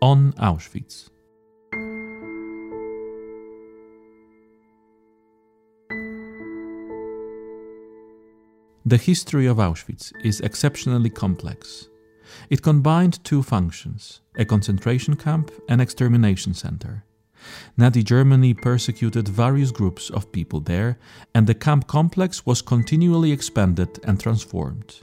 on Auschwitz. The history of Auschwitz is exceptionally complex. It combined two functions a concentration camp and extermination center. Nazi Germany persecuted various groups of people there, and the camp complex was continually expanded and transformed.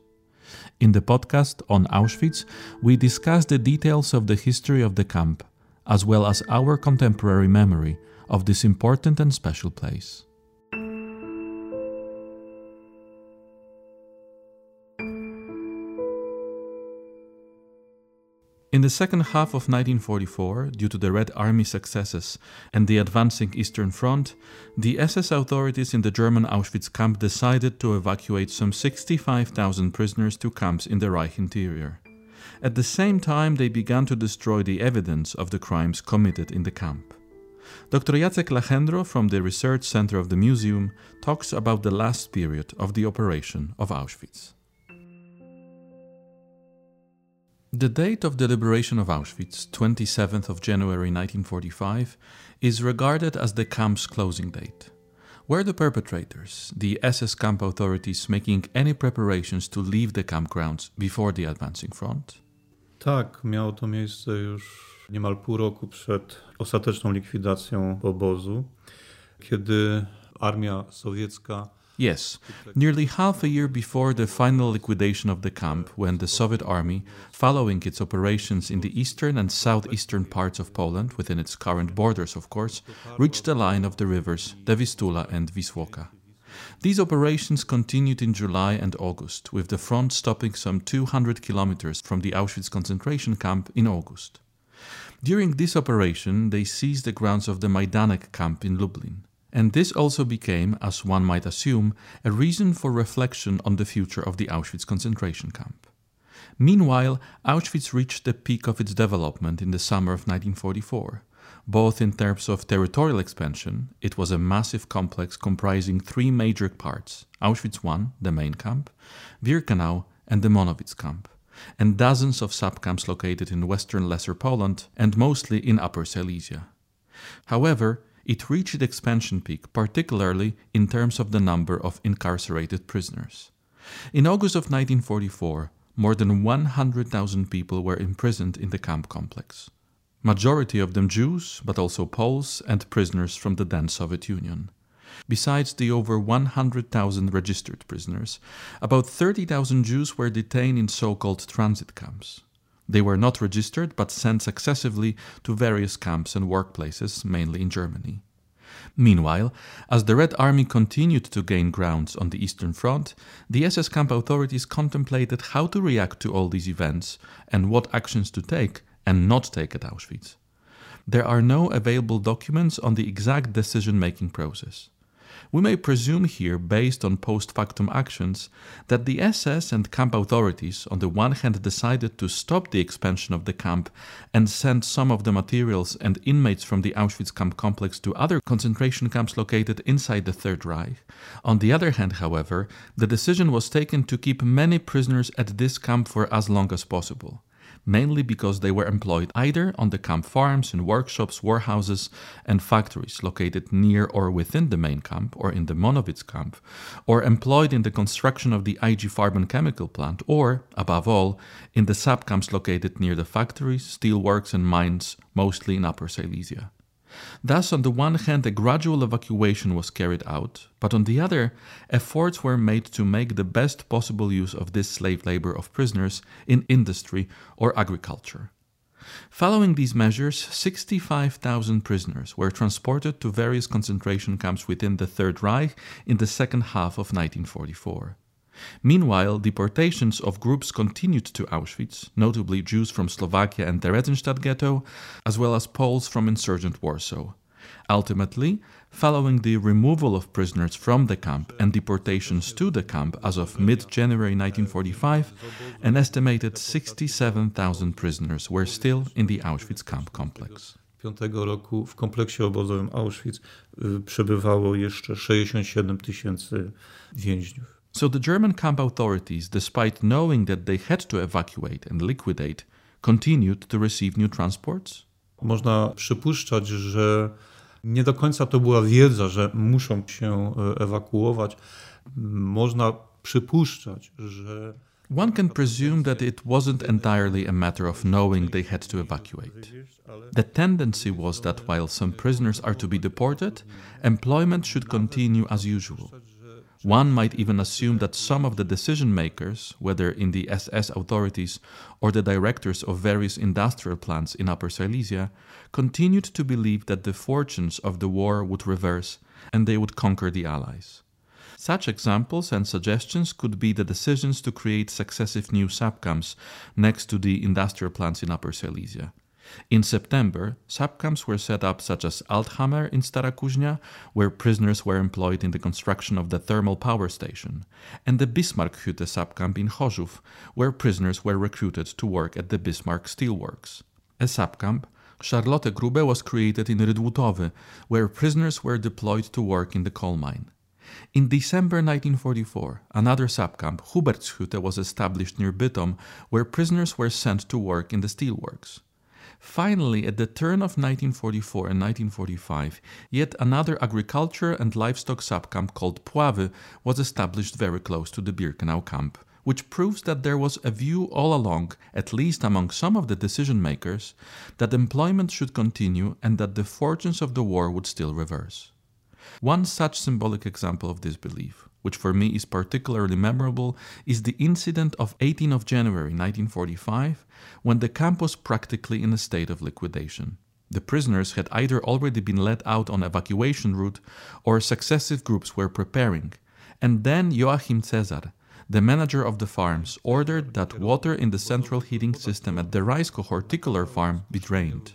In the podcast on Auschwitz, we discuss the details of the history of the camp, as well as our contemporary memory of this important and special place. In the second half of 1944, due to the Red Army successes and the advancing Eastern Front, the SS authorities in the German Auschwitz camp decided to evacuate some 65,000 prisoners to camps in the Reich interior. At the same time, they began to destroy the evidence of the crimes committed in the camp. Dr. Jacek Lachendro from the Research Center of the Museum talks about the last period of the operation of Auschwitz. The date of the liberation of Auschwitz, 27th of January 1945, is regarded as the camp's closing date. Were the perpetrators, the SS camp authorities, making any preparations to leave the campgrounds before the advancing front? Tak, miało to miejsce już niemal pół roku przed ostateczną likwidacją obozu, kiedy armia sowiecka Yes, nearly half a year before the final liquidation of the camp, when the Soviet army, following its operations in the eastern and southeastern parts of Poland, within its current borders, of course, reached the line of the rivers the Vistula and Wisłoka. These operations continued in July and August, with the front stopping some 200 kilometers from the Auschwitz concentration camp in August. During this operation, they seized the grounds of the Majdanek camp in Lublin and this also became, as one might assume, a reason for reflection on the future of the Auschwitz concentration camp. Meanwhile, Auschwitz reached the peak of its development in the summer of 1944. Both in terms of territorial expansion, it was a massive complex comprising three major parts Auschwitz I, the main camp, Birkenau, and the Monowitz camp, and dozens of subcamps located in western Lesser Poland and mostly in Upper Silesia. However, it reached expansion peak, particularly in terms of the number of incarcerated prisoners. In August of 1944, more than 100,000 people were imprisoned in the camp complex. Majority of them Jews, but also Poles and prisoners from the then Soviet Union. Besides the over 100,000 registered prisoners, about 30,000 Jews were detained in so called transit camps. They were not registered but sent successively to various camps and workplaces, mainly in Germany. Meanwhile, as the Red Army continued to gain grounds on the Eastern Front, the SS camp authorities contemplated how to react to all these events and what actions to take and not take at Auschwitz. There are no available documents on the exact decision making process. We may presume here, based on post factum actions, that the SS and camp authorities, on the one hand, decided to stop the expansion of the camp and send some of the materials and inmates from the Auschwitz camp complex to other concentration camps located inside the Third Reich. On the other hand, however, the decision was taken to keep many prisoners at this camp for as long as possible mainly because they were employed either on the camp farms, in workshops, warehouses, and factories located near or within the main camp or in the Monowitz camp, or employed in the construction of the IG Farben chemical plant, or, above all, in the subcamps located near the factories, steelworks, and mines, mostly in Upper Silesia. Thus, on the one hand, a gradual evacuation was carried out, but on the other, efforts were made to make the best possible use of this slave labor of prisoners in industry or agriculture. Following these measures, 65,000 prisoners were transported to various concentration camps within the Third Reich in the second half of 1944. Meanwhile, deportations of groups continued to Auschwitz, notably Jews from Slovakia and Theresienstadt ghetto, as well as Poles from insurgent Warsaw. Ultimately, following the removal of prisoners from the camp and deportations to the camp as of mid January 1945, an estimated 67,000 prisoners were still in the Auschwitz camp complex. roku w kompleksie obozowym Auschwitz przebywało jeszcze 67 tysięcy więźniów. So the German camp authorities, despite knowing that they had to evacuate and liquidate, continued to receive new transports? Można przypuszczać, że nie do końca to była wiedza, że muszą się ewakuować. Można przypuszczać, że One can presume that it wasn't entirely a matter of knowing they had to evacuate. The tendency was that while some prisoners are to be deported, employment should continue as usual. One might even assume that some of the decision makers, whether in the SS authorities or the directors of various industrial plants in Upper Silesia, continued to believe that the fortunes of the war would reverse and they would conquer the Allies. Such examples and suggestions could be the decisions to create successive new subcamps next to the industrial plants in Upper Silesia. In September, subcamps were set up such as Althammer in Stara Kuznia, where prisoners were employed in the construction of the thermal power station, and the Bismarckhütte subcamp in Chorzów, where prisoners were recruited to work at the Bismarck steelworks. A subcamp, Charlotte Grube was created in Rydułtowy, where prisoners were deployed to work in the coal mine. In December 1944, another subcamp, Hubertshütte, was established near Bytom, where prisoners were sent to work in the steelworks. Finally, at the turn of 1944 and 1945, yet another agriculture and livestock subcamp called Pławy was established very close to the Birkenau camp, which proves that there was a view all along, at least among some of the decision makers, that employment should continue and that the fortunes of the war would still reverse. One such symbolic example of this belief, which for me is particularly memorable, is the incident of 18 of January 1945, when the camp was practically in a state of liquidation. The prisoners had either already been let out on evacuation route or successive groups were preparing, and then Joachim Caesar, the manager of the farms ordered that water in the central heating system at the Rajsko horticulture farm be drained.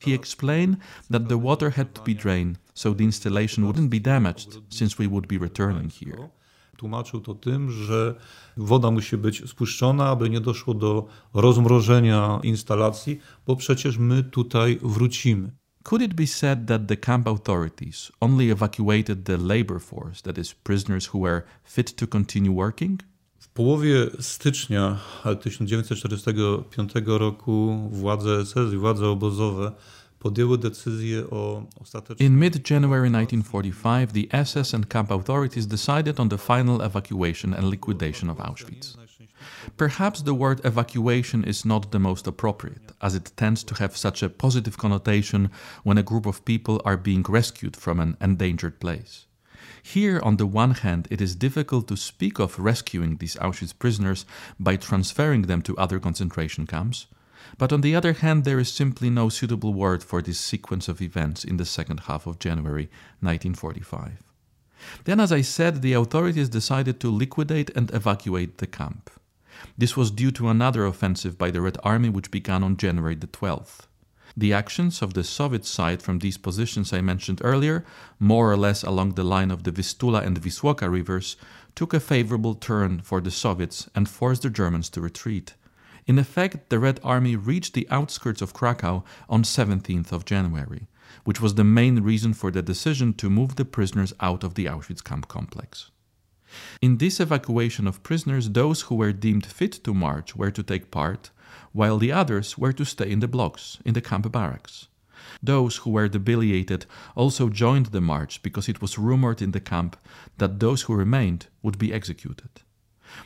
He explained that the water had to be drained so the installation wouldn't be damaged since we would be returning here. Tłumaczył to tym, że woda musi być spuszczona, aby nie doszło do rozmrożenia instalacji, bo przecież my tutaj wrócimy. Could it be said that the camp authorities only evacuated the labor force, that is, prisoners who were fit to continue working? W połowie stycznia 1945 roku władze SS i władze obozowe podjęły decyzję o ostatecznym... In mid-January 1945, the SS and camp authorities decided on the final evacuation and liquidation of Auschwitz. Perhaps the word evacuation is not the most appropriate, as it tends to have such a positive connotation when a group of people are being rescued from an endangered place. Here, on the one hand, it is difficult to speak of rescuing these Auschwitz prisoners by transferring them to other concentration camps, but on the other hand, there is simply no suitable word for this sequence of events in the second half of January 1945. Then, as I said, the authorities decided to liquidate and evacuate the camp. This was due to another offensive by the Red Army which began on January the 12th. The actions of the Soviet side from these positions I mentioned earlier, more or less along the line of the Vistula and Wisłoka rivers, took a favorable turn for the Soviets and forced the Germans to retreat. In effect, the Red Army reached the outskirts of Krakow on 17th of January, which was the main reason for the decision to move the prisoners out of the Auschwitz camp complex. In this evacuation of prisoners, those who were deemed fit to march were to take part, while the others were to stay in the blocks, in the camp barracks. Those who were debiliated also joined the march because it was rumored in the camp that those who remained would be executed.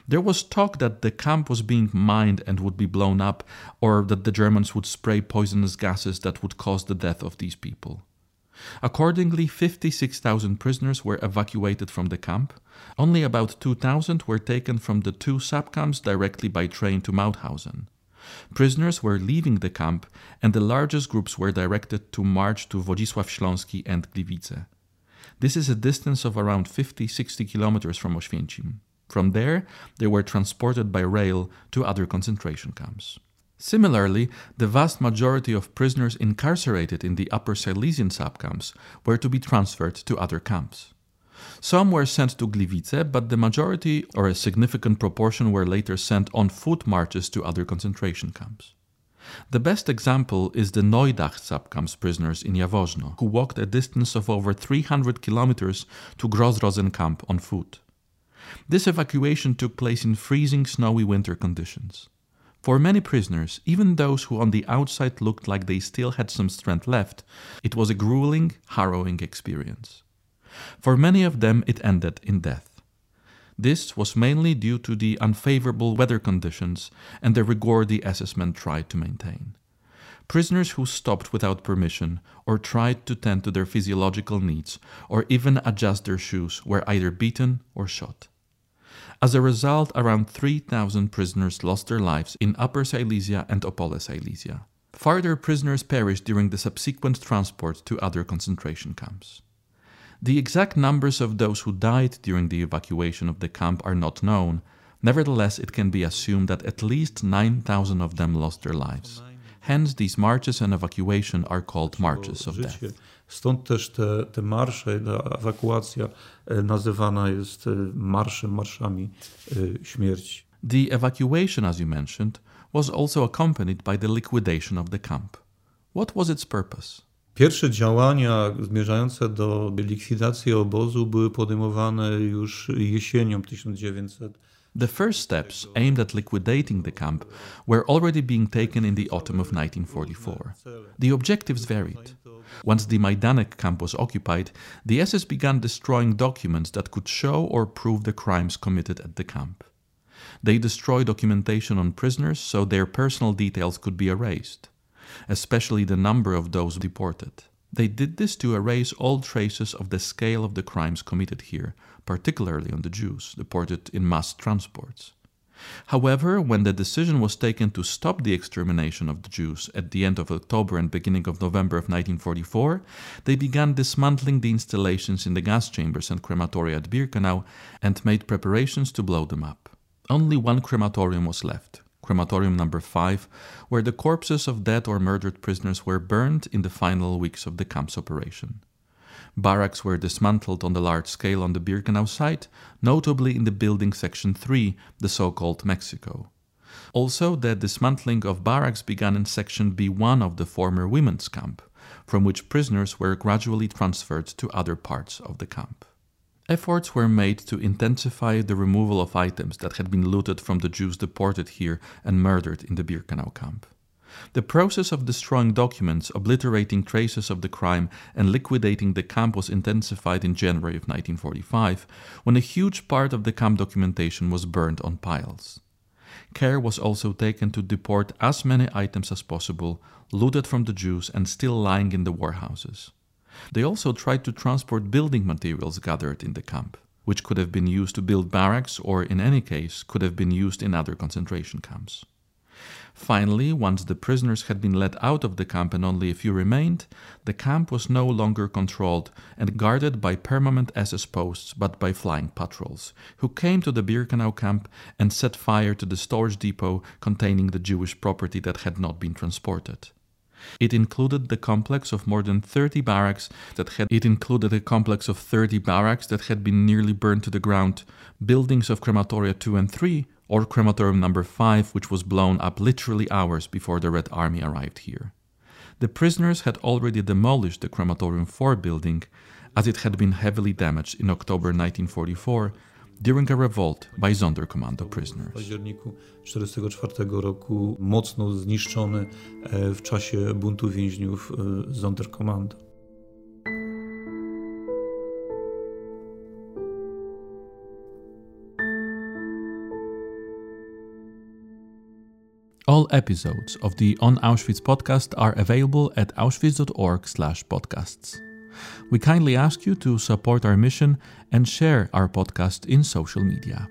There was talk that the camp was being mined and would be blown up, or that the Germans would spray poisonous gases that would cause the death of these people. Accordingly, 56,000 prisoners were evacuated from the camp. Only about 2,000 were taken from the two subcamps directly by train to Mauthausen. Prisoners were leaving the camp, and the largest groups were directed to march to Wodzisław Śląski and Gliwice. This is a distance of around 50 60 kilometers from Oświęcim. From there, they were transported by rail to other concentration camps. Similarly, the vast majority of prisoners incarcerated in the Upper Silesian subcamps were to be transferred to other camps. Some were sent to Gliwice, but the majority or a significant proportion were later sent on foot marches to other concentration camps. The best example is the Neudach subcamps prisoners in Jaworzno, who walked a distance of over 300 kilometers to Grossrosen camp on foot. This evacuation took place in freezing snowy winter conditions. For many prisoners, even those who on the outside looked like they still had some strength left, it was a grueling, harrowing experience. For many of them, it ended in death. This was mainly due to the unfavorable weather conditions and the rigor the SS men tried to maintain. Prisoners who stopped without permission or tried to tend to their physiological needs or even adjust their shoes were either beaten or shot. As a result, around 3,000 prisoners lost their lives in Upper Silesia and Opole Silesia. Further prisoners perished during the subsequent transport to other concentration camps. The exact numbers of those who died during the evacuation of the camp are not known. Nevertheless, it can be assumed that at least 9,000 of them lost their lives. Hence, these marches and evacuation are called marches of death. Stąd też te, te marsze, ta ewakuacja nazywana jest marszem, marszami śmierci. The evacuation, as you mentioned, was also accompanied by the liquidation of the camp. What was its purpose? Pierwsze działania zmierzające do likwidacji obozu były podejmowane już jesienią 1900 The first steps aimed at liquidating the camp were already being taken in the autumn of 1944. The objectives varied. Once the Majdanek camp was occupied, the SS began destroying documents that could show or prove the crimes committed at the camp. They destroyed documentation on prisoners so their personal details could be erased, especially the number of those deported. They did this to erase all traces of the scale of the crimes committed here, particularly on the Jews deported in mass transports. However, when the decision was taken to stop the extermination of the Jews at the end of October and beginning of November of 1944, they began dismantling the installations in the gas chambers and crematoria at Birkenau and made preparations to blow them up. Only one crematorium was left, crematorium number 5, where the corpses of dead or murdered prisoners were burned in the final weeks of the camp's operation. Barracks were dismantled on the large scale on the Birkenau site, notably in the building section 3, the so called Mexico. Also, the dismantling of barracks began in section B1 of the former women's camp, from which prisoners were gradually transferred to other parts of the camp. Efforts were made to intensify the removal of items that had been looted from the Jews deported here and murdered in the Birkenau camp. The process of destroying documents, obliterating traces of the crime, and liquidating the camp was intensified in January of 1945, when a huge part of the camp documentation was burned on piles. Care was also taken to deport as many items as possible looted from the Jews and still lying in the warehouses. They also tried to transport building materials gathered in the camp, which could have been used to build barracks or, in any case, could have been used in other concentration camps. Finally, once the prisoners had been let out of the camp and only a few remained, the camp was no longer controlled and guarded by permanent SS posts but by flying patrols, who came to the Birkenau camp and set fire to the storage depot containing the Jewish property that had not been transported. It included the complex of more than 30 barracks that had it included a complex of 30 barracks that had been nearly burned to the ground, buildings of crematoria 2 and 3, or crematorium number 5 which was blown up literally hours before the Red Army arrived here. The prisoners had already demolished the crematorium 4 building as it had been heavily damaged in October 1944 during a revolt by Sonderkommando prisoners. W październiku 1944 roku mocno zniszczony w czasie buntu więźniów Sonderkommando. All episodes of the On Auschwitz podcast are available at auschwitz.org/podcasts. We kindly ask you to support our mission and share our podcast in social media.